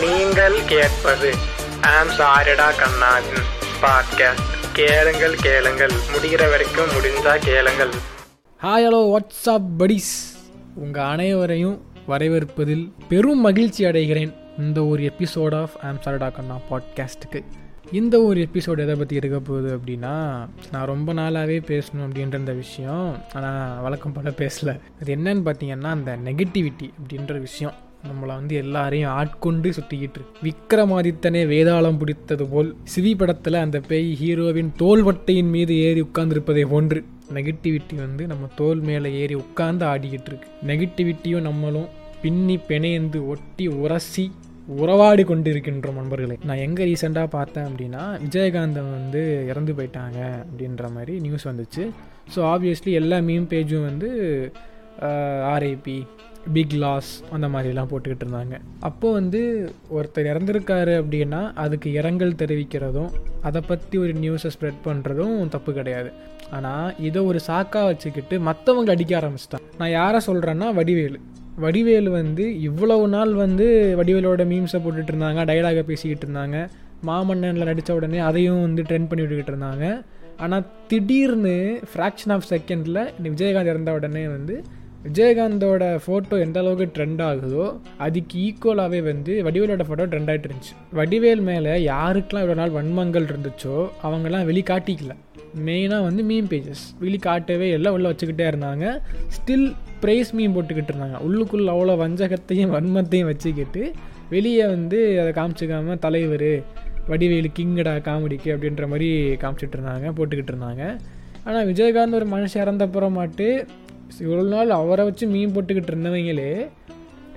நீங்கள் கேட்பது. ஆம் சாரிடா கண்ணாவின் பாட்காஸ்ட் கேளுங்கள் கேளுங்கள். முடிகிற வரைக்கும் முடிஞ்சா கேளுங்கள். ஹாய் ஹலோ வாட்ஸ்அப் படிஸ் உங்கள் அனைவரையும் வரவேற்பதில் பெரும் மகிழ்ச்சி அடைகிறேன் இந்த ஒரு எபிசோட் ஆஃப் ஆம் சாரடா கண்ணா பாட்காஸ்ட்டுக்கு இந்த ஒரு எபிசோடு எதை பற்றி இருக்க போகுது அப்படின்னா நான் ரொம்ப நாளாகவே பேசணும் அப்படின்ற இந்த விஷயம். ஆனால் வழக்கம் போல பேசலை. அது என்னன்னு பார்த்தீங்கன்னா அந்த நெகட்டிவிட்டி அப்படின்ற விஷயம். நம்மளை வந்து எல்லாரையும் ஆட்கொண்டு சுற்றிக்கிட்டு விக்ரமாதித்தனே வேதாளம் பிடித்தது போல் சிவி படத்தில் அந்த பேய் ஹீரோவின் தோள்வட்டையின் மீது ஏறி உட்கார்ந்திருப்பதை போன்று நெகட்டிவிட்டி வந்து நம்ம தோல் மேலே ஏறி உட்கார்ந்து ஆடிக்கிட்டு இருக்கு. நெகட்டிவிட்டியும் நம்மளும் பின்னி பிணைந்து ஒட்டி உரசி உறவாடி கொண்டு இருக்கின்றோம் நண்பர்களே. நான் எங்கே ரீசெண்டாக பார்த்தேன் அப்படின்னா விஜயகாந்தன் வந்து இறந்து போயிட்டாங்க அப்படின்ற மாதிரி நியூஸ் வந்துச்சு. ஸோ ஆப்வியஸ்லி எல்லா மீம் பேஜும் வந்து ஆர்ஐபி பிக் லாஸ் அந்த மாதிரிலாம் போட்டுக்கிட்டு இருந்தாங்க. அப்போது வந்து ஒருத்தர் இறந்துருக்காரு அப்படின்னா அதுக்கு இரங்கல் தெரிவிக்கிறதும் அதை பற்றி ஒரு நியூஸை ஸ்ப்ரெட் பண்ணுறதும் தப்பு கிடையாது. ஆனால் இதை ஒரு சாக்காக வச்சுக்கிட்டு மற்றவங்க அடிக்க ஆரம்பிச்சிட்டான் நான் யாரை சொல்கிறேன்னா வடிவேலு. வடிவேலு வந்து இவ்வளவு நாள் வந்து வடிவேலோட மீம்ஸை போட்டுட்டு இருந்தாங்க டைலாகை பேசிக்கிட்டு இருந்தாங்க. மாமன்னனில் நடித்த உடனே அதையும் வந்து ட்ரெண்ட் பண்ணி விட்டுக்கிட்டு இருந்தாங்க. ஆனால் திடீர்னு ஃப்ராக்ஷன் ஆஃப் செகண்டில் விஜயகாந்த் இறந்த உடனே வந்து விஜயகாந்தோட ஃபோட்டோ எந்த அளவுக்கு ட்ரெண்ட் ஆகுதோ அதுக்கு ஈக்குவலாகவே வந்து வடிவேலோட ஃபோட்டோ ட்ரெண்ட் ஆகிட்டு இருந்துச்சு. வடிவேல் மேலே யாருக்கெல்லாம் இவ்வளோ நாள் வன்மங்கள் இருந்துச்சோ அவங்கெல்லாம் வெளிக்காட்டிக்கல மெயினாக வந்து மீம் பேஜஸ் வெளிக்காட்டவே எல்லாம் உள்ளே வச்சுக்கிட்டே இருந்தாங்க. ஸ்டில் ப்ரைஸ் மீம் போட்டுக்கிட்டு இருந்தாங்க. உள்ளுக்குள்ளே அவ்வளோ வஞ்சகத்தையும் வன்மத்தையும் வச்சுக்கிட்டு வெளியே வந்து அதை காமிச்சிக்காம தலைவர் வடிவேலு கிங்கடா காமெடிக்கு அப்படின்ற மாதிரி காமிச்சிட்டு இருந்தாங்க போட்டுக்கிட்டு இருந்தாங்க. ஆனால் விஜயகாந்த் ஒரு மனுஷன் இறந்தப்புறமாட்டு இவ்வளோ நாள் அவரை வச்சு மீன் போட்டுக்கிட்டு இருந்தவங்களே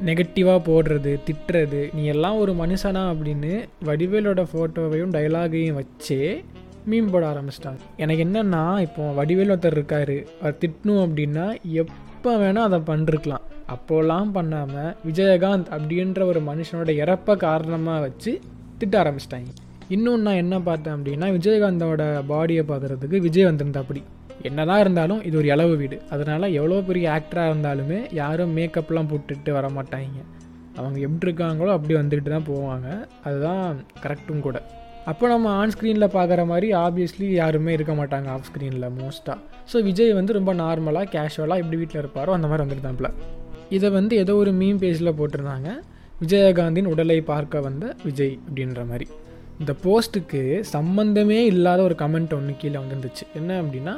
நெகட்டிவாக போடுறது திட்டுறது நீ எல்லாம் ஒரு மனுஷனா அப்படின்னு வடிவேலோட ஃபோட்டோவையும் டைலாகையும் வச்சே மீன் போட ஆரம்பிச்சிட்டாங்க எனக்கு என்னென்னா இப்போ வடிவேல் ஒருத்தர் இருக்கார் அவர் திட்டணும் அப்படின்னா எப்போ வேணால் அதை பண்ணிருக்கலாம். அப்போல்லாம் பண்ணாமல் விஜயகாந்த் அப்படின்ற ஒரு மனுஷனோட இறப்பை காரணமாக வச்சு திட்ட ஆரம்பிச்சிட்டாங்க. இன்னொன்று நான் என்ன பார்த்தேன் அப்படின்னா விஜயகாந்தோட பாடியை பார்க்குறதுக்கு விஜய் வந்திருந்தா அப்படி என்னதான் இருந்தாலும் இது ஒரு இளவு வீடு. அதனால் எவ்வளோ பெரிய ஆக்டராக இருந்தாலுமே யாரும் மேக்கப்லாம் போட்டுட்டு வர மாட்டாங்க. அவங்க எப்படி இருக்காங்களோ அப்படி வந்துக்கிட்டு தான் போவாங்க. அதுதான் கரெக்டும் கூட. அப்போ நம்ம ஆன் ஸ்க்ரீனில் பார்க்குற மாதிரி ஆப்வியஸ்லி யாருமே இருக்க மாட்டாங்க ஆஃப் ஸ்க்ரீனில் மோஸ்ட்டாக ஸோ விஜய் வந்து ரொம்ப நார்மலாக கேஷுவலாக எப்படி வீட்டில் இருப்பாரோ அந்த மாதிரி வந்துருந்தாப்புல இதை வந்து ஏதோ ஒரு மீம் பேஜில் போட்டிருந்தாங்க. விஜயகாந்தின் உடலை பார்க்க வந்த விஜய் அப்படின்ற மாதிரி. இந்த போஸ்ட்டுக்கு சம்மந்தமே இல்லாத ஒரு கமெண்ட் ஒன்று கீழே வந்துருந்துச்சு. என்ன அப்படின்னா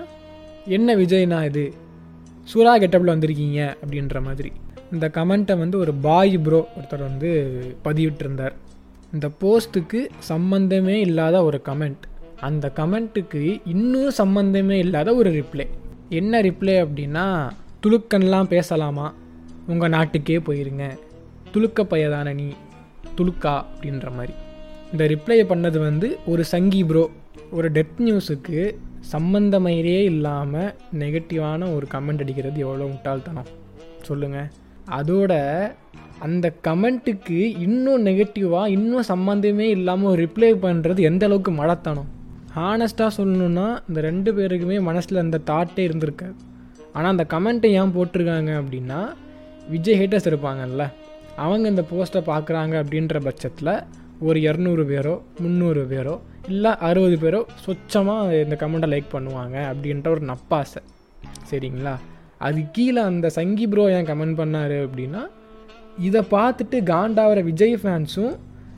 என்ன விஜய்னா இது? சூரா கெட்டப்பில் வந்திருக்கீங்க? அப்படின்ற மாதிரி. இந்த கமெண்ட்டை வந்து ஒரு பாய் ப்ரோ ஒருத்தர் வந்து பதிவிட்டிருந்தார். இந்த போஸ்ட்டுக்கு சம்மந்தமே இல்லாத ஒரு கமெண்ட். அந்த கமெண்ட்டுக்கு இன்னும் சம்மந்தமே இல்லாத ஒரு ரிப்ளை. என்ன ரிப்ளை அப்படின்னா துலுக்கன்லாம் பேசலாமா? உங்கள் நாட்டுக்கே போயிருங்க. துலுக்க பையதான நீ? துலுக்கா? அப்படின்ற மாதிரி. இந்த ரிப்ளை பண்ணது வந்து ஒரு சங்கி ப்ரோ. ஒரு டெத் நியூஸுக்கு சம்மந்தமையிலே இல்லாமல் நெகட்டிவான ஒரு கமெண்ட் அடிக்கிறது எவ்வளோ முட்டாள்தனம்? சொல்லுங்கள் அதோட அந்த கமெண்ட்டுக்கு இன்னும் நெகட்டிவாக இன்னும் சம்மந்தமே இல்லாமல் ரிப்ளை பண்ணுறது எந்த அளவுக்கு மழத்தனம் ஹானஸ்ட்டாக சொல்லணுன்னா இந்த ரெண்டு பேருக்குமே மனசில் அந்த தாட்டே இருந்திருக்காது. ஆனால் அந்த கமெண்ட்டை ஏன் போட்டிருக்காங்க அப்படின்னா விஜய் ஹேட்டர்ஸ் இருப்பாங்கல்ல. அவங்க இந்த போஸ்ட்டை பார்க்குறாங்க அப்படின்ற பட்சத்தில் ஒரு இரநூறு பேரோ முந்நூறு பேரோ இல்லை அறுபது பேரோ சொச்சமாக இந்த கமெண்ட்டை லைக் பண்ணுவாங்க அப்படின்ற ஒரு நப்பாசை. சரிங்களா? அது கீழே அந்த சங்கி ப்ரோ ஏன் கமெண்ட் பண்ணார் அப்படின்னா இதை பார்த்துட்டு காண்டாவிற விஜய் ஃபேன்ஸும்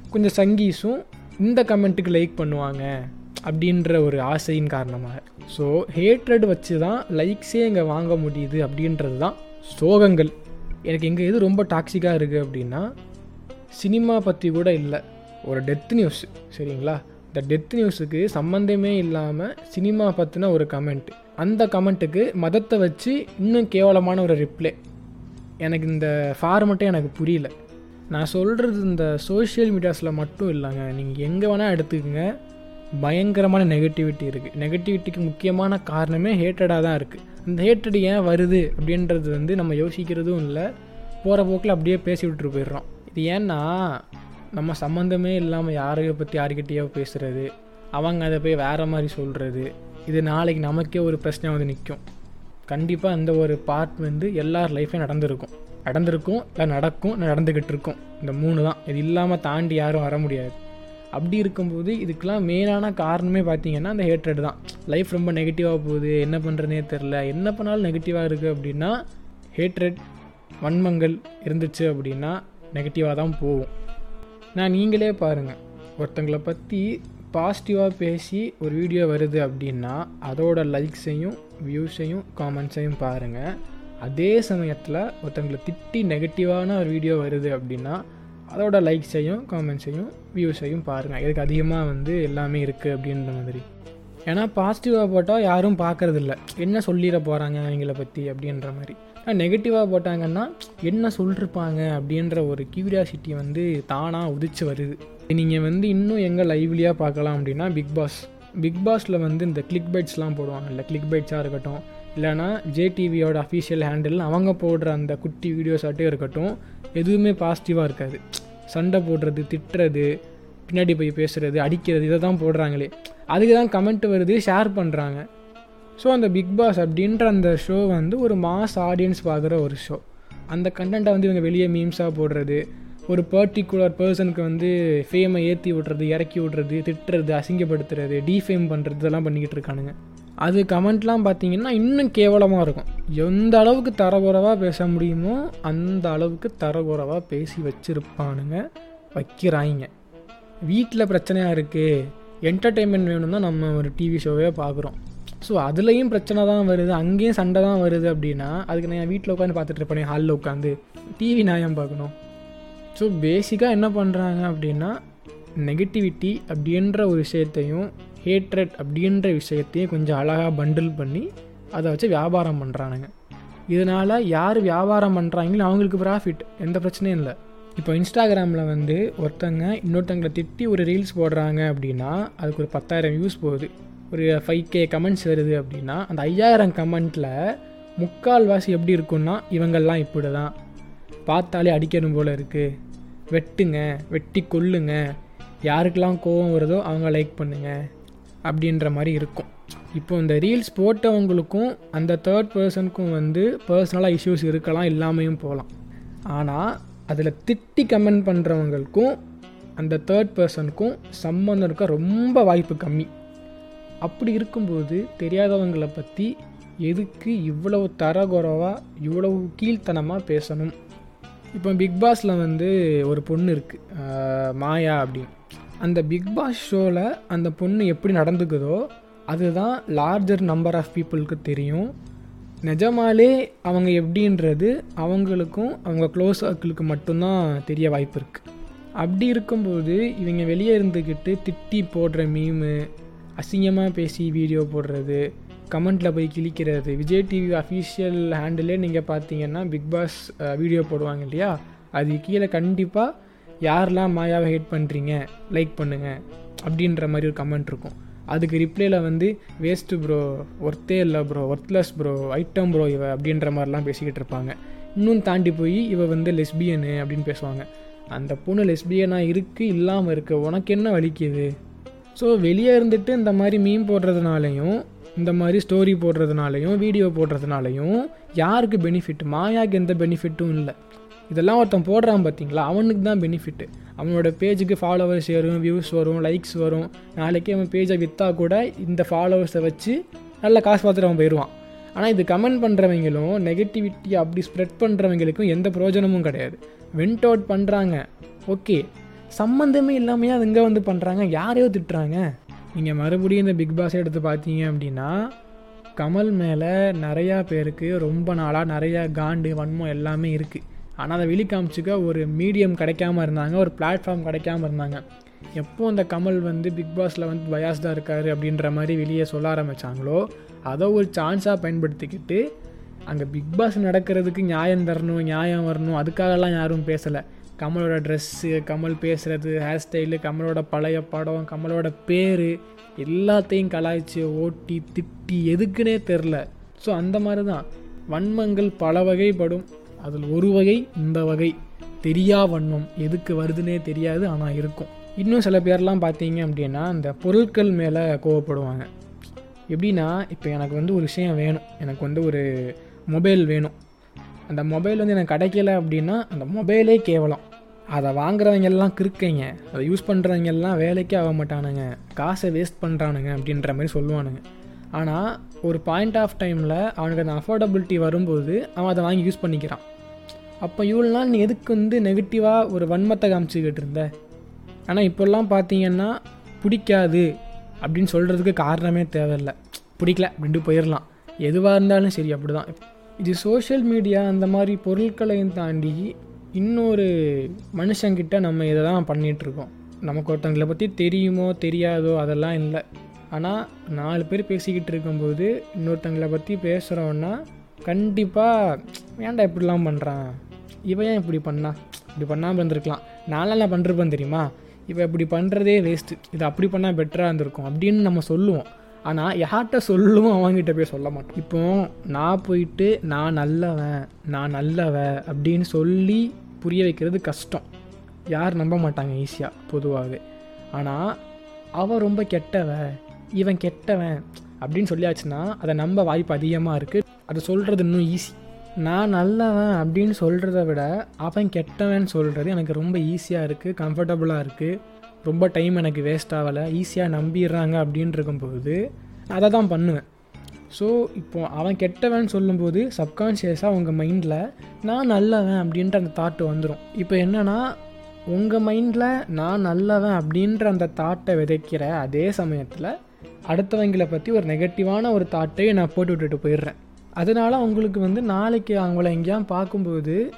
கொஞ்சம் சங்கீஸும் இந்த கமெண்ட்டுக்கு லைக் பண்ணுவாங்க அப்படின்ற ஒரு ஆசையின் காரணமாக. ஸோ ஹேட்ரட் வச்சு தான் லைக்ஸே இங்கே வாங்க முடியுது அப்படின்றது தான் சோகங்கள். எனக்கு எங்கள் இது ரொம்ப டாக்ஸிக்காக இருக்குது அப்படின்னா சினிமா பற்றி கூட இல்லை. ஒரு டெத் நியூஸ் சரிங்களா? இந்த டெத் நியூஸுக்கு சம்மந்தமே இல்லாமல் சினிமா பற்றின ஒரு கமெண்ட் அந்த கமெண்ட்டுக்கு மதத்தை வச்சு இன்னும் கேவலமான ஒரு ரிப்ளை எனக்கு இந்த ஃபார்மெட்டே எனக்கு புரியல. நான் சொல்கிறது இந்த சோஷியல் மீடியாஸில் மட்டும் இல்லைங்க. நீங்கள் எங்கே வேணால் எடுத்துக்கோங்க. பயங்கரமான நெகட்டிவிட்டி இருக்குது நெகட்டிவிட்டிக்கு முக்கியமான காரணமே ஹேட்டடாக தான் இருக்குது அந்த ஹேட்டட் ஏன் வருது அப்படின்றது வந்து நம்ம யோசிக்கிறதும் இல்லை. போகிற போக்கில் அப்படியே பேசி விட்டுட்டு போயிடுறோம். இது ஏன்னா நம்ம சம்மந்தமே இல்லாமல் யாரையோ பற்றி யாருக்கிட்டேயோ பேசுகிறது அவங்க அதை போய் வேறு மாதிரி சொல்கிறது இது நாளைக்கு நமக்கே ஒரு பிரச்சனை வந்து நிற்கும் கண்டிப்பாக அந்த ஒரு பார்ட் வந்து எல்லார் லைஃப்லையும் நடந்திருக்கும். நடந்திருக்கும் இல்லை நடக்கும் நடந்துக்கிட்டு இருக்கும். இந்த மூணு தான். இது இல்லாமல் தாண்டி யாரும் வர முடியாது. அப்படி இருக்கும்போது இதுக்கெலாம் மெயினான காரணமே பார்த்தீங்கன்னா அந்த ஹேட்ரட் தான். லைஃப் ரொம்ப நெகட்டிவாக போகுது. என்ன பண்ணுறதுனே தெரில என்ன பண்ணாலும் நெகட்டிவாக இருக்குது அப்படின்னா ஹேட்ரட் வன்மங்கள் இருந்துச்சு அப்படின்னா நெகட்டிவாக தான் போகும். நான் நீங்களே பாருங்கள் ஒருத்தங்களை பற்றி பாசிட்டிவாக பேசி ஒரு வீடியோ வருது அப்படின்னா அதோட லைக்ஸையும் வியூஸையும் காமெண்ட்ஸையும் பாருங்கள் அதே சமயத்தில் ஒருத்தங்களை திட்டி நெகட்டிவான ஒரு வீடியோ வருது அப்படின்னா அதோட லைக்ஸையும் காமெண்ட்ஸையும் வியூஸையும் பாருங்கள் இதுக்கு அதிகமாக வந்து எல்லாமே இருக்குது அப்படின்ற மாதிரி. ஏன்னா பாசிட்டிவாக போட்டால் யாரும் பார்க்கறதில்ல என்ன சொல்லிட போகிறாங்க அவங்கள பற்றி அப்படின்ற மாதிரி. நெகட்டிவாக போட்டாங்கன்னா என்ன சொல்லிருப்பாங்க அப்படின்ற ஒரு கியூரியாசிட்டி வந்து தானாக உதிச்சு வருது. நீங்கள் வந்து இன்னும் எங்கே லைவ்லியாக பார்க்கலாம் அப்படின்னா பிக் பாஸ் பிக் பாஸில் வந்து இந்த கிளிக் பைட்ஸ்லாம் போடுவாங்கல்ல கிளிக் பைட்ஸாக இருக்கட்டும் இல்லைனா ஜேடிவியோட அஃபீஷியல் ஹேண்டில் அவங்க போடுற அந்த குட்டி வீடியோஸாட்டே இருக்கட்டும். எதுவுமே பாசிட்டிவாக இருக்காது. சண்டை போடுறது திட்டுறது பின்னாடி போய் பேசுகிறது அடிக்கிறது இதை தான் போடுறாங்களே. அதுக்கு தான் கமெண்ட் வருது ஷேர் பண்ணுறாங்க ஸோ அந்த பிக் பாஸ் அப்படின்ற அந்த ஷோ வந்து ஒரு மாஸ் ஆடியன்ஸ் பார்க்குற ஒரு ஷோ அந்த கண்டென்ட்டை வந்து இவங்க வெளியே மீம்ஸாக போடுறது ஒரு பர்டிகுலர் பர்சனுக்கு வந்து ஃபேமை ஏற்றி விட்றது இறக்கி விட்றது திட்டுறது அசிங்கப்படுத்துறது டீஃபேம் பண்ணுறது இதெல்லாம் பண்ணிக்கிட்டு இருக்கானுங்க. அது கமெண்ட்லாம் பார்த்தீங்கன்னா இன்னும் கேவலமாக இருக்கும். எந்த அளவுக்கு தரகுறவாக பேச முடியுமோ அந்த அளவுக்கு தரகுறவாக பேசி வச்சுருப்பானுங்க வைக்கிறாங்க வீட்டில் பிரச்சனையாக இருக்குது என்டர்டெயின்மெண்ட் வேணும்னா நம்ம ஒரு டிவி ஷோவே பார்க்குறோம். ஸோ அதுலேயும் பிரச்சனை தான் வருது. அங்கேயும் சண்டை தான் வருது அப்படின்னா அதுக்கு நான் வீட்டில் உட்காந்து பார்த்துட்டு இருப்பேன் ஹாலில் உட்காந்து டிவி நியாயம் பார்க்கணும்? ஸோ பேசிக்காக என்ன பண்ணுறாங்க அப்படின்னா நெகட்டிவிட்டி அப்படின்ற ஒரு விஷயத்தையும் ஹேட்ரட் அப்படின்ற விஷயத்தையும் கொஞ்சம் அழகாக பண்டில் பண்ணி அதை வச்சு வியாபாரம் பண்ணுறானுங்க இதனால் யார் வியாபாரம் பண்ணுறாங்களோ அவங்களுக்கு ப்ராஃபிட் எந்த பிரச்சனையும் இல்லை. இப்போ இன்ஸ்டாகிராமில் வந்து ஒருத்தங்க இன்னொருத்தங்களை திட்டி ஒரு ரீல்ஸ் போடுறாங்க அப்படின்னா அதுக்கு ஒரு பத்தாயிரம் வியூஸ் போகுது. ஒரு ஃபைவ் கே கமெண்ட்ஸ் வருது அப்படின்னா அந்த ஐயாயிரம் கமெண்ட்டில் முக்கால்வாசி எப்படி இருக்குன்னா இவங்கெல்லாம் இப்படி தான் பார்த்தாலே அடிக்கணும் போல் இருக்குது வெட்டுங்க வெட்டி கொல்லுங்க. யாருக்கெல்லாம் கோவம் வருதோ அவங்க லைக் பண்ணுங்க. அப்படின்ற மாதிரி இருக்கும். இப்போ இந்த ரீல்ஸ் போட்டவங்களுக்கும் அந்த தேர்ட் பர்சனுக்கும் வந்து பர்சனலாக இஷ்யூஸ் இருக்கலாம் இல்லாமையும் போகலாம் ஆனால் அதில் திட்டி கமெண்ட் பண்ணுறவங்களுக்கும் அந்த தேர்ட் பர்சனுக்கும் சம்மந்தம் இருக்க ரொம்ப வாய்ப்பு கம்மி. அப்படி இருக்கும்போது தெரியாதவங்களை பற்றி எதுக்கு இவ்வளவு தரகுறவாக இவ்வளவு கீழ்த்தனமாக பேசணும்? இப்போ பிக் பாஸில் வந்து ஒரு பொண்ணு இருக்குது மாயா அப்படின்னு. அந்த பிக் பாஸ் ஷோவில் அந்த பொண்ணு எப்படி நடந்துக்குதோ அதுதான் லார்ஜர் நம்பர் ஆஃப் பீப்புளுக்கு தெரியும். நிஜமாலே அவங்க எப்படின்றது அவங்களுக்கும் அவங்க க்ளோஸ் சர்க்கிளுக்கு மட்டும்தான் தெரிய வாய்ப்பு இருக்குது அப்படி இருக்கும்போது இவங்க வெளியே இருந்துக்கிட்டு திட்டி போடுற மீமு அசிங்கமாக பேசி வீடியோ போடுறது கமெண்ட்டில் போய் கிழிக்கிறது. விஜய் டிவி அஃபீஷியல் ஹேண்டிலே நீங்கள் பார்த்தீங்கன்னா பிக் பாஸ் வீடியோ போடுவாங்க இல்லையா? அது கீழே கண்டிப்பாக யாரெல்லாம் மாயாவை ஹேட் பண்ணுறீங்க லைக் பண்ணுங்கள் அப்படின்ற மாதிரி ஒரு கமெண்ட் இருக்கும். அதுக்கு ரிப்ளையில் வந்து வேஸ்ட்டு ப்ரோ ஒர்த்தே இல்லை bro worthless bro item bro இவ அப்படின்ற மாதிரிலாம் பேசிக்கிட்டு இருப்பாங்க. இன்னும் தாண்டி போய் இவ வந்து லெஸ்பியனு அப்படின்னு பேசுவாங்க. அந்த பொண்ணு லெஸ்பியனாக இருக்குது இல்லாமல் இருக்குது உனக்கு என்ன வலிக்குது? ஸோ வெளியே இருந்துட்டு இந்த மாதிரி மீன் போடுறதுனாலையும் இந்த மாதிரி ஸ்டோரி போடுறதுனாலையும் வீடியோ போடுறதுனாலையும் யாருக்கு பெனிஃபிட் மாயாவுக்கு எந்த பெனிஃபிட்டும் இல்லை. இதெல்லாம் ஒருத்தன் போடுறான் பார்த்தீங்களா அவனுக்கு தான் பெனிஃபிட்டு அவனோட பேஜுக்கு ஃபாலோவர்ஸ் வரும் வியூஸ் வரும் லைக்ஸ் வரும். நாளைக்கே அவன் பேஜை விற்றா கூட இந்த ஃபாலோவர்ஸை வச்சு நல்ல காசு பார்த்துட்டு அவன் போயிடுவான் ஆனால் இது கமெண்ட் பண்ணுறவங்களும் நெகட்டிவிட்டி அப்படி ஸ்ப்ரெட் பண்ணுறவங்களுக்கும் எந்த பிரயோஜனமும் கிடையாது. வின்ட் அவுட் பண்ணுறாங்க ஓகே சம்மந்தமே இல்லாமையே அது இங்கே வந்து பண்ணுறாங்க யாரையோ திட்டுறாங்க. நீங்கள் மறுபடியும் இந்த பிக் பாஸ் எடுத்து பார்த்தீங்க அப்படின்னா கமல் மேலே நிறையா பேருக்கு ரொம்ப நாளாக நிறையா காண்டு வன்மம் எல்லாமே இருக்குது ஆனால் அதை வெளி காமிச்சிக்க ஒரு மீடியம் கிடைக்காம இருந்தாங்க ஒரு பிளாட்ஃபார்ம் கிடைக்காம இருந்தாங்க. எப்போ அந்த கமல் வந்து பிக் பாஸில் வந்து பயாஸ்டாக இருக்கார் அப்படின்ற மாதிரி வெளியே சொல்ல ஆரம்பித்தாங்களோ அதை ஒரு சான்ஸாக பயன்படுத்திக்கிட்டு அங்கே பிக் பாஸ் நடக்கிறதுக்கு நியாயம் தரணும் நியாயம் வரணும் அதுக்காகலாம் யாரும் பேசலை. கமலோட ட்ரெஸ்ஸு கமல் பேசுகிறது ஹேர் ஸ்டைலு கமலோட பழைய படம் கமலோட பேர் எல்லாத்தையும் கலாய்ச்சி ஓட்டி திட்டி எதுக்குன்னே தெரில ஸோ அந்த மாதிரி தான் வன்மங்கள் பல வகைப்படும். அதில் ஒரு வகை இந்த வகை. தெரியா வன்மம். எதுக்கு வருதுன்னே தெரியாது ஆனால் இருக்கும். இன்னும் சில பேர்லாம் பார்த்தீங்க அப்படின்னா அந்த பொருட்கள் மேலே கோவப்படுவாங்க. எப்படின்னா இப்போ எனக்கு வந்து ஒரு விஷயம் வேணும். எனக்கு வந்து ஒரு மொபைல் வேணும். அந்த மொபைல் வந்து எனக்கு கிடைக்கல அப்படின்னா அந்த மொபைலே கேவலம். அதை வாங்குறவங்க எல்லாம் கிறுக்கைங்க. அதை யூஸ் பண்ணுறவங்க எல்லாம் வேலைக்கே ஆக மாட்டானுங்க. காசை வேஸ்ட் பண்ணுறானுங்க அப்படின்ற மாதிரி சொல்லுவானுங்க. ஆனால் ஒரு பாயிண்ட் ஆஃப் டைமில் அவனுக்கு அந்த அஃபோர்டபிலிட்டி வரும்போது அவன் அதை வாங்கி யூஸ் பண்ணிக்கிறான். அப்போ இவ்வளோ நாள் நீ எதுக்கு வந்து நெகட்டிவாக ஒரு வன்மத்தை காமிச்சிக்கிட்டு இருந்த? ஆனால் இப்போல்லாம் பார்த்தீங்கன்னா பிடிக்காது அப்படின்னு சொல்கிறதுக்கு காரணமே தேவையில்லை. பிடிக்கல அப்படின்ட்டு போயிடலாம் எதுவாக இருந்தாலும் சரி அப்படி தான் இது சோஷியல் மீடியா அந்த மாதிரி பொருட்களையும் தாண்டி இன்னொரு மனுஷங்கிட்ட நம்ம இதை தான் பண்ணிகிட்ருக்கோம் நமக்கு ஒருத்தங்களை பற்றி தெரியுமோ தெரியாதோ அதெல்லாம் இல்லை. ஆனால் நாலு பேர் பேசிக்கிட்டு இருக்கும்போது இன்னொருத்தங்களை பற்றி பேசுகிறோன்னா கண்டிப்பாக ஏன்டா இப்படிலாம் பண்ணுறான் இவன் ஏன் இப்படி பண்ணா? இப்படி பண்ணாமல் இருந்திருக்கலாம். நானெல்லாம் பண்ணுறப்பன் பண்ணிருப்பேன் தெரியுமா? இவன் இப்படி பண்ணுறதே வேஸ்ட்டு இது அப்படி பண்ணால் பெட்டராக இருந்திருக்கும் அப்படின்னு நம்ம சொல்லுவோம். ஆனால் யார்கிட்ட சொல்லுவோம் அவங்ககிட்ட போய் சொல்ல மாட்டோம். இப்போ நான் போயிட்டு நான் நல்லவன் நான் நல்லவ அப்படின்னு சொல்லி புரிய வைக்கிறது கஷ்டம். யார் நம்ப மாட்டாங்க ஈஸியாக பொதுவாகவே ஆனால் அவன் ரொம்ப கெட்டவ இவன் கெட்டவன் அப்படின்னு சொல்லியாச்சுன்னா அதை நம்ப வாய்ப்பு அதிகமாக இருக்குது அதை சொல்கிறது இன்னும் ஈஸி. நான் நல்லவன் அப்படின்னு சொல்கிறத விட அவன் கெட்டவன் சொல்கிறது எனக்கு ரொம்ப ஈஸியாக இருக்குது கம்ஃபர்டபுளாக இருக்குது ரொம்ப டைம் எனக்கு வேஸ்ட் ஆகலை ஈஸியாக நம்பிடுறாங்க அப்படின்னு இருக்கும்போது அதை தான் பண்ணுவேன். ஸோ இப்போ அவன் கெட்டவன் சொல்லும்போது சப்கான்ஷியஸாக உங்கள் மைண்டில் நான் நல்லவன் அப்படின்ற அந்த தாட்டு வந்துடும் இப்போ என்னென்னா உங்கள் மைண்டில் நான் நல்லவன் அப்படின்ற அந்த தாட்டை விதைக்கிற அதே சமயத்தில் அடுத்தவங்களை பற்றி ஒரு நெகட்டிவான ஒரு தாட்டை நான் போட்டு விட்டுட்டு போயிடுறேன். அதனால் அவங்களுக்கு வந்து நாளைக்கு அவங்கள எங்கேயா பார்க்கும்போது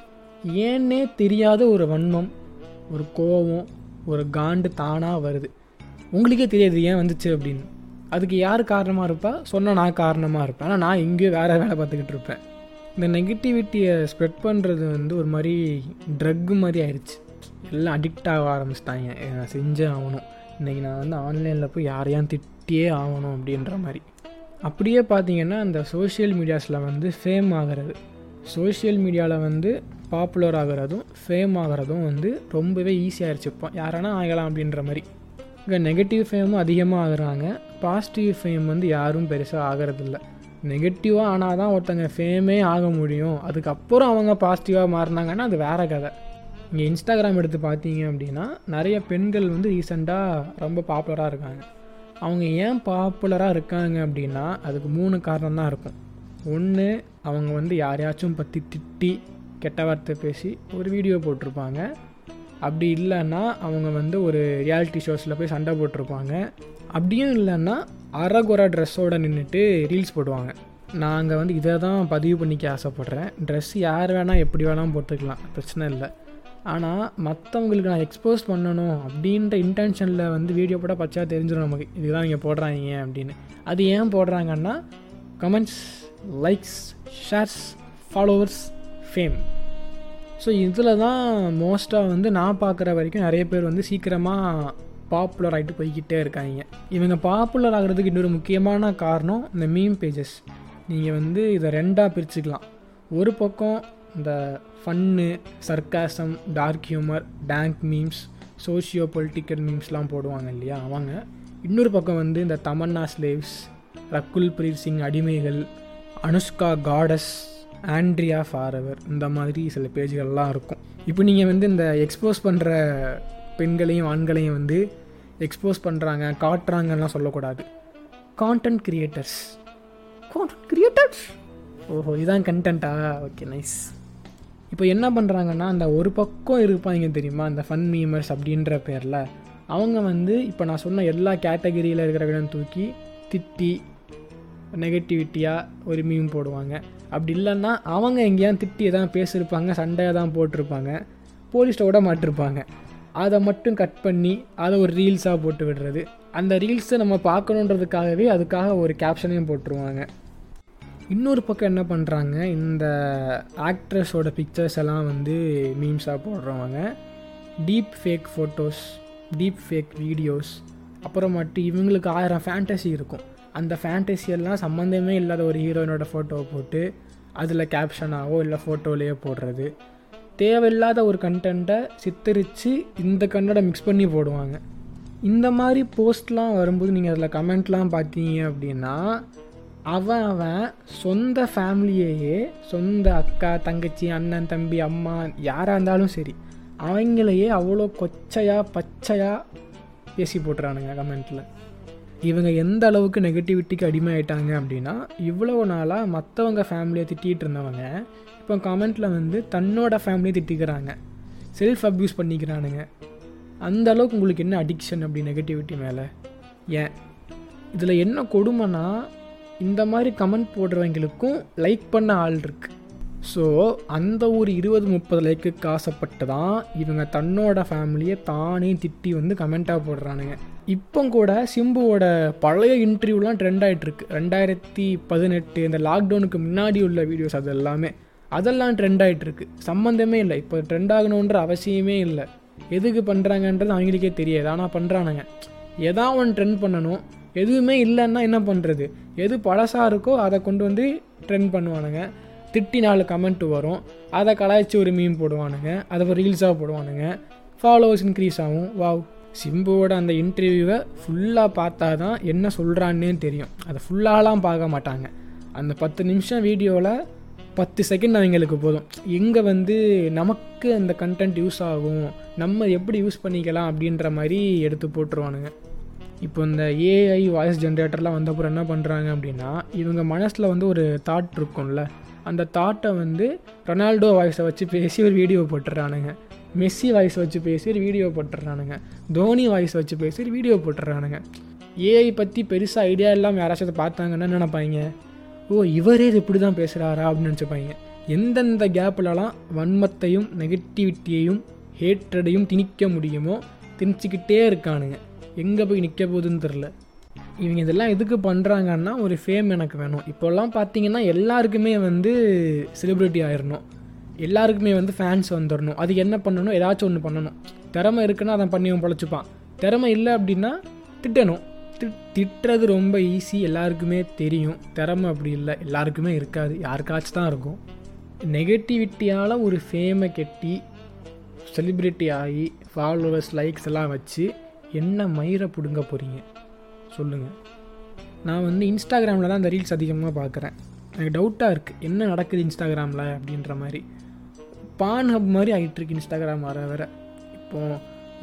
ஏன்னே தெரியாத ஒரு வன்மம் ஒரு கோபம் ஒரு காண்டு தானாக வருது. உங்களுக்கே தெரியாது ஏன் வந்துச்சு அப்படின்னு. அதுக்கு யார் காரணமாக இருப்பா? சொன்னால் நான் காரணமாக இருப்பேன். ஆனால் நான் இங்கேயும் வேறு வேலை பார்த்துக்கிட்டு இருப்பேன். இந்த நெகட்டிவிட்டியை ஸ்ப்ரெட் பண்ணுறது வந்து ஒரு மாதிரி ட்ரக்கு மாதிரி ஆயிடுச்சு எல்லாம் அடிக்ட் ஆக ஆரம்பிச்சிட்டாங்க. நான் செஞ்சே ஆகணும். இன்றைக்கி நான் வந்து ஆன்லைனில் போய் யாரையும் திட்டியே ஆகணும் அப்படின்ற மாதிரி. அப்படியே பார்த்தீங்கன்னா அந்த சோஷியல் மீடியாஸில் வந்து ஃபேம் ஆகிறது. சோஷியல் மீடியாவில் வந்து பாப்புலர் ஆகிறதும் ஃபேம் ஆகிறதும் வந்து ரொம்பவே ஈஸியாகிடுச்சு இப்போ. யாரானா ஆகலாம் அப்படின்ற மாதிரி. இங்கே நெகட்டிவ் ஃபேமும் அதிகமாக ஆகுறாங்க. பாசிட்டிவ் ஃபேம் வந்து யாரும் பெருசாக ஆகிறதில்ல. நெகட்டிவாக ஆனால் தான் ஒருத்தங்க ஃபேமே ஆக முடியும். அதுக்கப்புறம் அவங்க பாசிட்டிவாக மாறினாங்கன்னா அது வேறு கதை. இங்கே இன்ஸ்டாகிராம் எடுத்து பார்த்தீங்க அப்படின்னா நிறைய பெண்கள் வந்து ரீசெண்டாக ரொம்ப பாப்புலராக இருக்காங்க. அவங்க ஏன் பாப்புலராக இருக்காங்க அப்படின்னா அதுக்கு மூணு காரணம் தான் இருக்கும். ஒன்று அவங்க வந்து யாரையாச்சும் பற்றி திட்டி கெட்ட வார்த்தை பேசி ஒரு வீடியோ போட்டிருப்பாங்க. அப்படி இல்லைன்னா அவங்க வந்து ஒரு ரியாலிட்டி ஷோஸில் போய் சண்டை போட்டிருப்பாங்க. அப்படியும் இல்லைன்னா அறகுறை ட்ரெஸ்ஸோடு நின்றுட்டு ரீல்ஸ் போடுவாங்க. நாங்கள் வந்து இதை தான் பதிவு பண்ணிக்க ஆசைப்பட்றேன். ட்ரெஸ் யார் வேணால் எப்படி வேணால் போட்டுக்கலாம் பிரச்சனை இல்லை. ஆனால் மற்றவங்களுக்கு நான் எக்ஸ்போஸ் பண்ணணும் அப்படின்ற இன்டென்ஷனில் வந்து வீடியோ போட பச்சா தெரிஞ்சிடும் நமக்கு. இதுதான் நீங்கள் போடுறாங்க அப்படின்னு. அது ஏன் போடுறாங்கன்னா comments likes shares followers fame so இதில் தான் மோஸ்ட்டாக வந்து நான் பார்க்குற வரைக்கும் நிறைய பேர் வந்து சீக்கிரமாக பாப்புலர் ஆகிட்டு போய்கிட்டே இருக்காங்க. இவங்க பாப்புலர் ஆகிறதுக்கு இன்னொரு முக்கியமான காரணம் இந்த மீம் பேஜஸ் நீங்கள் வந்து இதை ரெண்டாக பிரிச்சுக்கலாம். ஒரு பக்கம் இந்த fun sarcasm dark humour dank memes socio political மீம்ஸ்லாம் போடுவாங்க இல்லையா அவங்க. இன்னொரு பக்கம் வந்து இந்த தமன்னா ஸ்லேவ்ஸ் ரக்குல் பிரீத் சிங் அடிமைகள் அனுஷ்கா காடஸ் ஆண்ட்ரியா ஃபாரவர் இந்த மாதிரி சில பேஜ்கள்லாம் இருக்கும். இப்போ நீங்கள் வந்து இந்த எக்ஸ்போஸ் பண்ணுற பெண்களையும் ஆண்களையும் வந்து எக்ஸ்போஸ் பண்ணுறாங்க காட்டுறாங்கலாம் சொல்லக்கூடாது. கான்டென்ட் கிரியேட்டர்ஸ் கான்டென்ட் கிரியேட்டர்ஸ் ஓஹோ இதான் கண்டென்ட்டா ஓகே நைஸ் இப்போ என்ன பண்ணுறாங்கன்னா அந்த ஒரு பக்கம் இருப்பாங்க தெரியுமா? அந்த ஃபன் மீமர்ஸ் அப்படின்ற பேரில். அவங்க வந்து இப்போ நான் சொன்ன எல்லா கேட்டகரியில் விடம் தூக்கி திட்டி நெகட்டிவிட்டியாக ஒரு மீம் போடுவாங்க. அப்படி இல்லைன்னா அவங்க எங்கேயா திட்டி எதாவது பேசியிருப்பாங்க சண்டையாக தான் போட்டிருப்பாங்க போலீஸ்ட்டை விட மாட்டிருப்பாங்க. அதை மட்டும் கட் பண்ணி அதை ஒரு ரீல்ஸாக போட்டு விடுறது. அந்த ரீல்ஸை நம்ம பார்க்கணுன்றதுக்காகவே அதுக்காக ஒரு கேப்ஷனையும் போட்டுருவாங்க. இன்னொரு பக்கம் என்ன பண்ணுறாங்க இந்த ஆக்ட்ரஸோட பிக்சர்ஸ் எல்லாம் வந்து மீம்ஸாக போடுறவங்க. Deep fake photos deep fake videos அப்புறமாட்டு இவங்களுக்கு ஆயிரம் ஃபேண்டசி இருக்கும். அந்த ஃபேண்டசியெல்லாம் சம்மந்தமே இல்லாத ஒரு ஹீரோயினோட ஃபோட்டோவை போட்டு அதில் கேப்ஷனாகவோ இல்லை ஃபோட்டோலேயோ போடுறது. தேவையில்லாத ஒரு கண்டென்ட்டை சித்தரித்து இந்த கண்டோட மிக்ஸ் பண்ணி போடுவாங்க. இந்த மாதிரி போஸ்ட்லாம் வரும்போது நீங்கள் அதில் கமெண்ட்லாம் பார்த்தீங்க அப்படின்னா அவன் அவன் சொந்த ஃபேமிலியையே சொந்த அக்கா தங்கச்சி அண்ணன் தம்பி அம்மா யாராக இருந்தாலும் சரி அவங்களையே அவ்வளோ கொச்சையாக பச்சையாக பேசி போட்டுறானுங்க கமெண்ட்டில் இவங்க எந்த அளவுக்கு நெகட்டிவிட்டிக்கு அடிமையாயிட்டாங்க அப்படின்னா இவ்வளோ நாளாக மற்றவங்க ஃபேமிலியை திட்டிகிட்டு இருந்தவங்க இப்போ கமெண்ட்டில் வந்து தன்னோட ஃபேமிலியை திட்டிக்கிறாங்க. Self abuse பண்ணிக்கிறானுங்க. அந்த அளவுக்கு உங்களுக்கு என்ன அடிக்ஷன் அப்படி நெகட்டிவிட்டி மேலே? ஏன்? இதில் என்ன கொடுமைனா இந்த மாதிரி கமெண்ட் போடுறவங்களுக்கும் லைக் பண்ண ஆள் இருக்கு. ஸோ அந்த ஒரு இருபது முப்பது லைக்குக்கு ஆசைப்பட்டு தான் இவங்க தன்னோட ஃபேமிலியை தானே திட்டி வந்து கமெண்ட்டாக போடுறானுங்க. இப்போ கூட சிம்புவோட பழைய இன்டர்வியூலாம் ட்ரெண்ட் ஆகிட்டுருக்கு ரெண்டாயிரத்தி பதினெட்டு இந்த லாக்டவுனுக்கு முன்னாடி உள்ள வீடியோஸ் அது எல்லாமே அதெல்லாம் ட்ரெண்ட் ஆகிட்டுருக்கு சம்மந்தமே இல்லை. இப்போ ட்ரெண்ட் ஆகணுன்ற அவசியமே இல்லை. எதுக்கு பண்ணுறாங்கன்றது அவங்களுக்கே தெரியாது. ஆனால் பண்ணுறானுங்க எதா ஒன்று ட்ரெண்ட் பண்ணணும். எதுவுமே இல்லைன்னா என்ன பண்ணுறது எது பழசாக இருக்கோ அதை கொண்டு வந்து ட்ரெண்ட் பண்ணுவானுங்க. திட்டி நாலு கமெண்ட் வரும். அதை கலாய்ச்சி ஒரு மீன் போடுவானுங்க. அதை ரீல்ஸாக போடுவானுங்க. ஃபாலோவர்ஸ் இன்க்ரீஸ் ஆகும். வாவ் சிம்புவோட அந்த இன்டர்வியூவை ஃபுல்லாக பார்த்தா தான் என்ன சொல்கிறான்னே தெரியும். அதை ஃபுல்லாலாம் பார்க்க மாட்டாங்க. அந்த பத்து நிமிஷம் வீடியோவில் பத்து செகண்ட் அவங்களுக்கு போதும். எங்கே வந்து நமக்கு அந்த கண்டென்ட் யூஸ் ஆகும் நம்ம எப்படி யூஸ் பண்ணிக்கலாம் அப்படின்ற மாதிரி எடுத்து போட்டுருவானுங்க. இப்போ இந்த ஏஐ வாய்ஸ் ஜென்ரேட்டர்லாம் வந்தப்புறம் என்ன பண்ணுறாங்க அப்படின்னா இவங்க மனசில் வந்து ஒரு தாட் இருக்கும்ல. அந்த தாட்டை வந்து ரொனால்டோ வாய்ஸை வச்சு பேசி ஒரு வீடியோ போட்டுடுறானுங்க மெஸ்ஸி வாய்ஸ் வச்சு பேசி வீடியோ போட்டுடுறானுங்க. தோனி வாய்ஸ் வச்சு பேசி வீடியோ போட்டுடுறானுங்க. ஏஐ பற்றி பெருசாக ஐடியா இல்லாமல் யாராச்சும் அதை பார்த்தாங்கன்னா என்ன நினைப்பாங்க? ஓ இவரே இது இப்படி தான் பேசுகிறாரா அப்படின்னு நினச்சிப்பாங்க. எந்தெந்த கேப்லலாம் வன்மத்தையும் நெகட்டிவிட்டியையும் ஹேட்ரடையும் திணிக்க முடியுமோ திணிச்சிக்கிட்டே இருக்கானுங்க. எங்கே போய் நிற்க போகுதுன்னு தெரில இவங்க இதெல்லாம் எதுக்கு பண்ணுறாங்கன்னா ஒரு ஃபேம் எனக்கு வேணும். இப்போல்லாம் பார்த்தீங்கன்னா எல்லாருக்குமே வந்து செலிப்ரிட்டி ஆயிடணும் எல்லாருக்குமே வந்து ஃபேன்ஸ் வந்துடணும் அது என்ன பண்ணணும்? ஏதாச்சும் ஒன்று பண்ணணும். திறமை இருக்குன்னா அதை பண்ணியும் பொழைச்சிப்பான். திறமை இல்லை அப்படின்னா திட்டணும். தி- திட்டுறது ரொம்ப ஈஸி எல்லாருக்குமே தெரியும். திறமை அப்படி இல்லை. எல்லாருக்குமே இருக்காது. யாருக்காச்சும் தான் இருக்கும். நெகட்டிவிட்டியால் ஒரு ஃபேமை கெட்டி செலிப்ரிட்டி ஆகி ஃபாலோவர்ஸ் லைக்ஸ் எல்லாம் வச்சு என்ன மயிரை பிடுங்க போகிறீங்க சொல்லுங்கள் நான் வந்து இன்ஸ்டாகிராமில் தான் அந்த ரீல்ஸ் அதிகமாக பார்க்குறேன் எனக்கு டவுட்டாக இருக்குது என்ன நடக்குது இன்ஸ்டாகிராமில் அப்படின்ற மாதிரி. பான் ஹப் மாதிரி ஆகிட்டுருக்கு இன்ஸ்டாகிராம் வர வர. இப்போது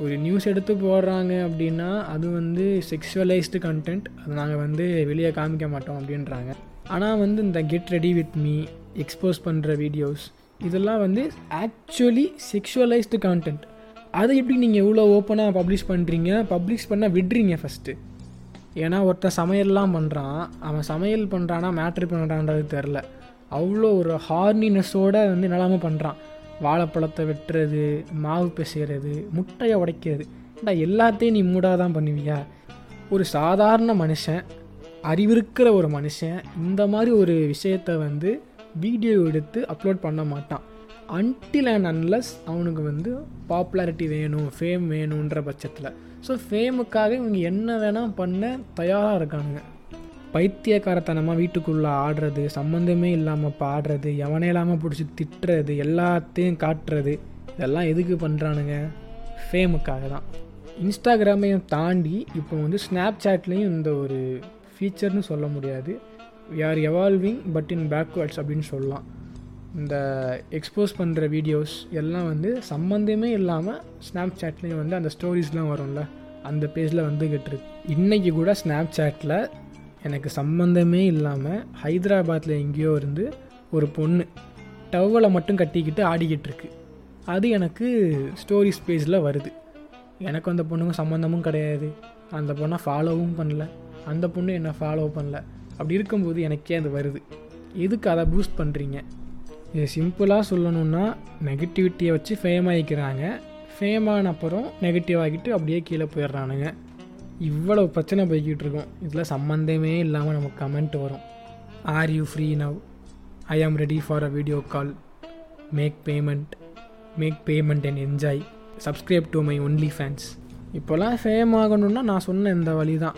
ஒரு நியூஸ் எடுத்து போடுறாங்க அப்படின்னா அது வந்து செக்ஷுவலைஸ்டு கண்டென்ட் அது நாங்கள் வந்து வெளியே காமிக்க மாட்டோம் அப்படின்றாங்க. ஆனால் வந்து இந்த get ready with me expose பண்ணுற வீடியோஸ் இதெல்லாம் வந்து ஆக்சுவலி செக்ஷுவலைஸ்டு கான்டென்ட் அதை எப்படி நீங்கள் எவ்வளோ ஓப்பனாக பப்ளிஷ் பண்ணுறீங்க பப்ளிஷ் பண்ண விடுறீங்க ஃபஸ்ட்டு ஏன்னா ஒருத்தன் சமையல்லாம் பண்ணுறான் அவன் சமையல் பண்ணுறானா மேட்ரு பண்ணுறான்றது தெரில அவ்வளோ ஒரு ஹார்னினஸோடு வந்து நிலாமல் பண்ணுறான் வாழைப்பழத்தை வெட்டுறது மாவு பிசைகிறது முட்டையை உடைக்கிறது. ஏன்டா எல்லாத்தையும் நீ மூடாக தான் பண்ணுவியா? ஒரு சாதாரண மனுஷன் அறிவிருக்கிற ஒரு மனுஷன் இந்த மாதிரி ஒரு விஷயத்தை வந்து வீடியோ எடுத்து அப்லோட் பண்ண மாட்டான். அன்டில் அண்ட் அன்லஸ் அவனுக்கு வந்து பாப்புலாரிட்டி வேணும் ஃபேம் வேணுன்ற பட்சத்தில். ஸோ ஃபேமுக்காக இவங்க என்ன வேணால் பண்ண தயாராக இருக்கானுங்க. பைத்தியக்காரத்தனமாக வீட்டுக்குள்ளே ஆடுறது சம்மந்தமே இல்லாமல் பாடுறது எவனே இல்லாமல் பிடிச்சி திட்டுறது எல்லாத்தையும் காட்டுறது இதெல்லாம் எதுக்கு பண்ணுறானுங்க ஃபேமுக்காக தான். இன்ஸ்டாகிராமையும் தாண்டி இப்போ வந்து ஸ்னாப் சாட்லேயும் இந்த ஒரு ஃபீச்சர்னு சொல்ல முடியாது. We are evolving but in backwards அப்படின்னு சொல்லலாம். இந்த எக்ஸ்போஸ் பண்ணுற வீடியோஸ் எல்லாம் வந்து சம்மந்தமே இல்லாமல் ஸ்னாப் சாட்லேயும் வந்து அந்த ஸ்டோரிஸ்லாம் வரும்ல அந்த பேஜில் வந்துக்கிட்டு இருக்கு. இன்றைக்கி கூட ஸ்னாப் சாட்டில் எனக்கு சம்மந்தமே இல்லாமல் ஹைதராபாத்தில் எங்கேயோ இருந்து ஒரு பொண்ணு டவலை மட்டும் கட்டிக்கிட்டு ஆடிக்கிட்டு இருக்கு. அது எனக்கு ஸ்டோரி ஸ்பேஸில் வருது. எனக்கு அந்த பொண்ணுக்கும் சம்மந்தமும் கிடையாது. அந்த பொண்ணை ஃபாலோவும் பண்ணல. அந்த பொண்ணு என்னை ஃபாலோ பண்ணல. அப்படி இருக்கும்போது எனக்கே அது வருது. எதுக்கு அதை பூஸ்ட் பண்ணுறீங்க இது சிம்பிளாக சொல்லணுன்னா நெகட்டிவிட்டியை வச்சு ஃபேம் ஆகிக்கிறாங்க. ஃபேம் ஆன அப்புறம் நெகட்டிவ் ஆகிட்டு அப்படியே கீழே போயிடுறானுங்க. இவ்வளவு பிரச்சனை போய்கிட்டு இருக்கோம் இதில் சம்மந்தமே இல்லாமல் நமக்கு கமெண்ட் வரும். Are you free now I am ready for a video call make payment make payment and enjoy subscribe to my OnlyFans இப்போல்லாம் ஃபேம் ஆகணும்னா நான் சொன்ன இந்த வழி தான்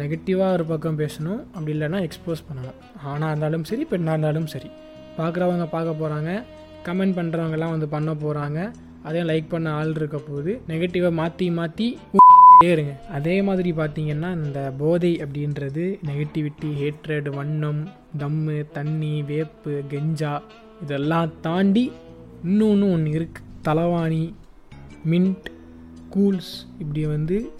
நெகட்டிவாக ஒரு பக்கம் பேசணும். அப்படி இல்லைன்னா எக்ஸ்போஸ் பண்ணணும். ஆணாக இருந்தாலும் சரி பெண்ணாக இருந்தாலும் சரி. பார்க்குறவங்க பார்க்க போகிறாங்க கமெண்ட் பண்ணுறவங்கலாம் வந்து பண்ண போகிறாங்க அதையும் லைக் பண்ண ஆள் இருக்க போகுது. நெகட்டிவாக மாற்றி மாற்றி இருங்க. அதே மாதிரி பார்த்தீங்கன்னா இந்த போதை அப்படின்றது நெகட்டிவிட்டி ஹேட்ரட் வண்ணம் தம்மு தண்ணி வேப்பு கெஞ்சா இதெல்லாம் தாண்டி இன்னொன்று ஒன்று இருக்குது தலைவாணி மின்ட் கூல்ஸ் இப்படி வந்து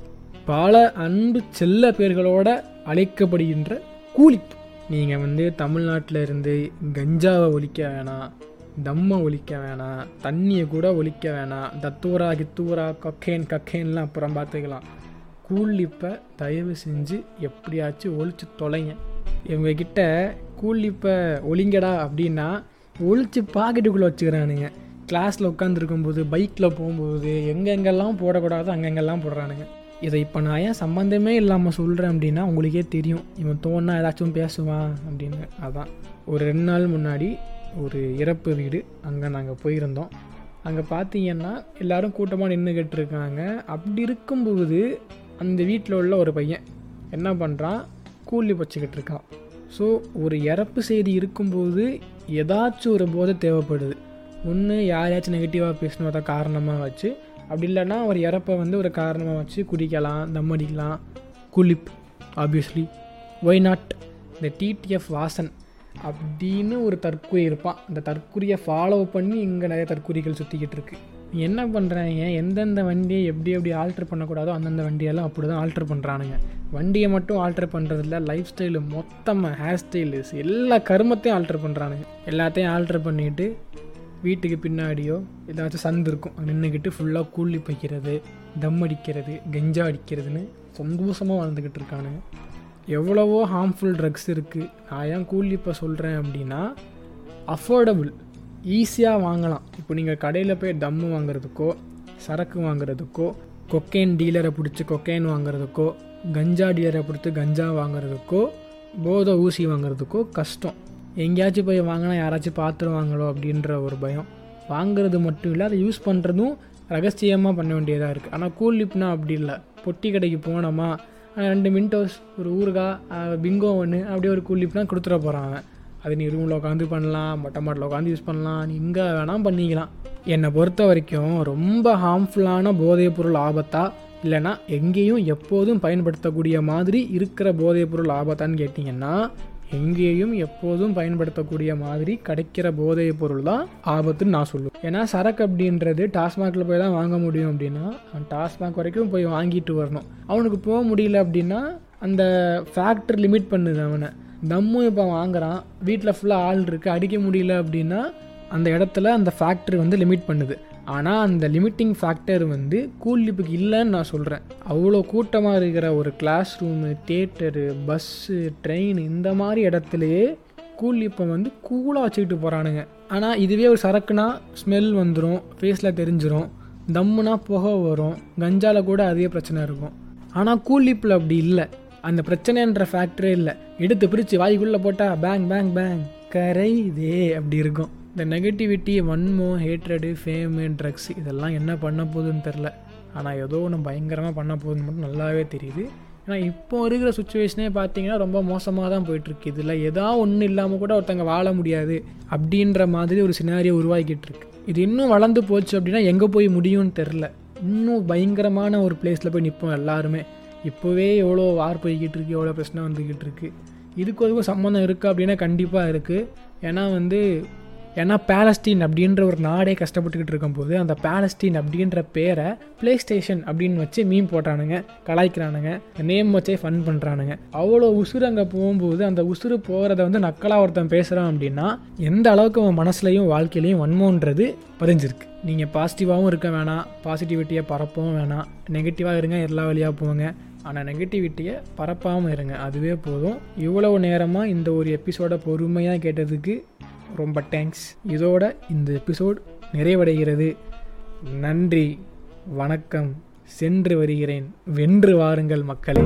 பல அன்பு செல்ல பேர்களோட அழைக்கப்படுகின்ற கூலிப் நீங்கள் வந்து தமிழ்நாட்டில் இருந்து கஞ்சாவை ஒழிக்க வேணாம். தம்மை ஒழிக்க வேணாம் தண்ணியை கூட ஒழிக்க வேணாம் தத்தூரா கித்தூரா கொக்கேன் கக்கேன்லாம் அப்புறம் பார்த்துக்கலாம். கூலிப்பை தயவு செஞ்சு எப்படியாச்சும் ஒழிச்சு தொலைங்க. இவங்கக்கிட்ட கூலிப்பை ஒழிங்கடா அப்படின்னா ஒழிச்சு பாக்கெட்டுக்குள்ளே வச்சுக்கிறானுங்க. கிளாஸில் உட்காந்துருக்கும்போது பைக்கில் போகும்போது எங்கெங்கெல்லாம் போடக்கூடாதோ அங்கெங்கெல்லாம் போடுறானுங்க. இதை இப்போ நான் ஏன் சம்மந்தமே இல்லாமல் சொல்கிறேன் அப்படின்னா உங்களுக்கே தெரியும். இவன் தோணா ஏதாச்சும் பேசுவான் அப்படின்னு. அதான். ஒரு ரெண்டு நாள் முன்னாடி ஒரு இறப்பு வீடு. அங்கே நாங்கள் போயிருந்தோம். அங்கே பார்த்தீங்கன்னா எல்லாரும் கூட்டமாக நின்றுக்கிட்டு இருக்காங்க அப்படி இருக்கும்போது அந்த வீட்டில் உள்ள ஒரு பையன் என்ன பண்ணுறான் கூலி வச்சுக்கிட்டு இருக்கான். ஸோ ஒரு இறப்பு செய்தி இருக்கும்போது ஏதாச்சும் ஒரு போதை தேவைப்படுது. ஒன்று யாரையாச்சும் நெகட்டிவாக பேசணுமா அதை காரணமாக வச்சு அப்படி இல்லைன்னா ஒரு இறப்பை வந்து ஒரு காரணமாக வச்சு குடிக்கலாம் தம் அடிக்கலாம். குளிப் ஆப்வியஸ்லி ஒய் நாட் இந்த டிடிஎஃப் வாசன். அப்படின்னு ஒரு தற்கொலை இருப்பான். அந்த தற்கொலையை ஃபாலோ பண்ணி இங்கே நிறைய தற்கொலைகள் சுற்றிக்கிட்டு இருக்கு. என்ன பண்ணுறாங்க எந்தெந்த வண்டியை எப்படி எப்படி ஆல்ட்ரு பண்ணக்கூடாதோ அந்தந்த வண்டியெல்லாம் அப்படி தான் ஆல்ட்ரு பண்ணுறானுங்க வண்டியை மட்டும் ஆல்ட்ரு பண்ணுறதில்ல லைஃப் ஸ்டைலு மொத்தமாக ஹேர் ஸ்டைலு எல்லா கருமத்தையும் ஆல்ட்ரு பண்ணுறானுங்க எல்லாத்தையும் ஆல்ட்ரு பண்ணிவிட்டு வீட்டுக்கு பின்னாடியோ ஏதாச்சும் சந்து இருக்கும். நின்றுக்கிட்டு ஃபுல்லாக கூலி பைக்கிறது தம் அடிக்கிறது கெஞ்சா அடிக்கிறதுன்னு சந்தோஷமாக வாழ்ந்துக்கிட்டு இருக்கானுங்க. எவ்வளவோ ஹார்ம்ஃபுல் ட்ரக்ஸ் இருக்குது நான் ஏன் கூலி இப்போ சொல்கிறேன் அப்படின்னா அஃபோர்டபுள் ஈஸியாக வாங்கலாம். இப்போ நீங்கள் கடையில் போய் தம்மு வாங்குறதுக்கோ சரக்கு வாங்குறதுக்கோ கொக்கைன் டீலரை பிடிச்சி கொக்கைன் வாங்குறதுக்கோ கஞ்சா டீலரை பிடிச்சி கஞ்சா வாங்குறதுக்கோ போதை ஊசி வாங்குறதுக்கோ கஷ்டம். எங்கேயாச்சும் போய் வாங்கினா யாராச்சும் பார்த்துருவாங்களோ அப்படின்ற ஒரு பயம். வாங்குறது மட்டும் இல்லை அதை யூஸ் பண்ணுறதும் ரகசியமாக பண்ண வேண்டியதாக இருக்குது ஆனால் கூல் லிப்னா அப்படி இல்லை. பொட்டி கடைக்கு போனோமா ரெண்டு மின்டோஸ் ஒரு ஊறுகாய் பிங்கோ ஒன்று அப்படியே ஒரு கூலிப்லாம் கொடுத்துட போகிறான் அவன் அது நீ ரூமில் உட்காந்து பண்ணலாம் மொட்டை மாட்டில் உட்காந்து யூஸ் பண்ணலாம் நீ இங்கே வேணால் பண்ணிக்கலாம். என்னை பொறுத்த வரைக்கும் ரொம்ப ஹார்ம்ஃபுல்லான போதைப் பொருள் ஆபத்தா? இல்லைனா எங்கேயும் எப்போதும் பயன்படுத்தக்கூடிய மாதிரி இருக்கிற போதைப் பொருள் ஆபத்தான்னு கேட்டிங்கன்னா எங்கேயும் எப்போதும் பயன்படுத்தக்கூடிய மாதிரி கிடைக்கிற போதைப் பொருள் தான் ஆபத்துன்னு நான் சொல்லுவேன். ஏன்னா சரக்கு அப்படின்றது டாஸ்மாகில் போய் தான் வாங்க முடியும் அப்படின்னா அவன் டாஸ்மாக் வரைக்கும் போய் வாங்கிட்டு வரணும். அவனுக்கு போக முடியல அப்படின்னா அந்த ஃபேக்டர் லிமிட் பண்ணுது அவனை. தம்மும் இப்போ வாங்குறான். வீட்டில் ஃபுல்லாக ஆள் இருக்குது அடிக்க முடியல அப்படின்னா அந்த இடத்துல அந்த ஃபேக்ட்ரி வந்து லிமிட் பண்ணுது. ஆனால் அந்த லிமிட்டிங் ஃபேக்டர் வந்து கூல் லிப்புக்கு இல்லைன்னு நான் சொல்கிறேன் அவ்வளோ கூட்டமாக இருக்கிற ஒரு classroom theatre bus train இந்த மாதிரி இடத்துலையே கூல் லிப்பை வந்து கூலாக வச்சுக்கிட்டு போகிறானுங்க ஆனால் இதுவே ஒரு சரக்குனா ஸ்மெல் வந்துடும் ஃபேஸில் தெரிஞ்சிடும் தம்முனா புகை வரும் கஞ்சால கூட அதே பிரச்சனை இருக்கும். ஆனால் கூல் லிப்பில் அப்படி இல்லை. அந்த பிரச்சனைன்ற ஃபேக்டரே இல்லை. எடுத்து பிரித்து வாய்க்குள்ளே போட்டால் பேங் பேங் பேங் கரை இதே அப்படி இருக்கும். இந்த நெகட்டிவிட்டி வன்மோ ஹேட்ரடு ஃபேமு ட்ரக்ஸ் இதெல்லாம் என்ன பண்ண போகுதுன்னு தெரில ஆனால் ஏதோ ஒன்று பயங்கரமாக பண்ண போகுதுன்னு மட்டும் நல்லாவே தெரியுது. ஏன்னா இப்போ இருக்கிற சுச்சுவேஷனே பார்த்தீங்கன்னா ரொம்ப மோசமாக தான் போயிட்டுருக்கு. இதில் ஏதாவது ஒன்றும் இல்லாமல் கூட ஒருத்தங்க வாழ முடியாது அப்படின்ற மாதிரி ஒரு சினாரியை உருவாக்கிட்டு இருக்கு இது இன்னும் வளர்ந்து போச்சு அப்படின்னா எங்கே போய் முடியும்னு தெரில இன்னும் பயங்கரமான ஒரு பிளேஸில் போய் நிற்போம் எல்லாருமே. இப்போவே எவ்வளோ வார் போய்கிட்டு இருக்கு எவ்வளோ பிரச்சனை வந்துக்கிட்டு இருக்குது இதுக்கு அதுக்கும் சம்மந்தம் இருக்குது அப்படின்னா கண்டிப்பாக இருக்குது ஏன்னா வந்து ஏன்னா பேலஸ்டீன் அப்படின்ற ஒரு நாடே கஷ்டப்பட்டுக்கிட்டு இருக்கும்போது அந்த பேலஸ்டீன் அப்படின்ற பேரை ப்ளே ஸ்டேஷன் அப்படின்னு வச்சு மீன் போட்டானுங்க கலாய்க்கிறானுங்க நேம் வச்சே ஃபன் பண்ணுறானுங்க அவ்வளோ உசுறு அங்கே போகும்போது அந்த உசுறு போகிறத வந்து நக்கலாக ஒருத்தன் பேசுகிறான் அப்படின்னா எந்த அளவுக்கு அவன் மனசுலையும் வாழ்க்கையிலையும் வன்மோன்றது பதிஞ்சிருக்கு. நீங்கள் பாசிட்டிவாகவும் இருக்க வேணாம் பாசிட்டிவிட்டியை பரப்பவும் வேணாம். நெகட்டிவாக இருங்க எல்லா வழியாக போங்க. ஆனால் நெகட்டிவிட்டியை பரப்பாமல் இருங்க. அதுவே போதும். இவ்வளவு நேரமாக இந்த ஒரு எபிசோட பொறுமையாக கேட்டதுக்கு ரொம்ப தேங்க்ஸ் இதோட இந்த எபிசோட் நிறைவடைகிறது. நன்றி வணக்கம். சென்று வருகிறேன். வென்று வாருங்கள் மக்களே.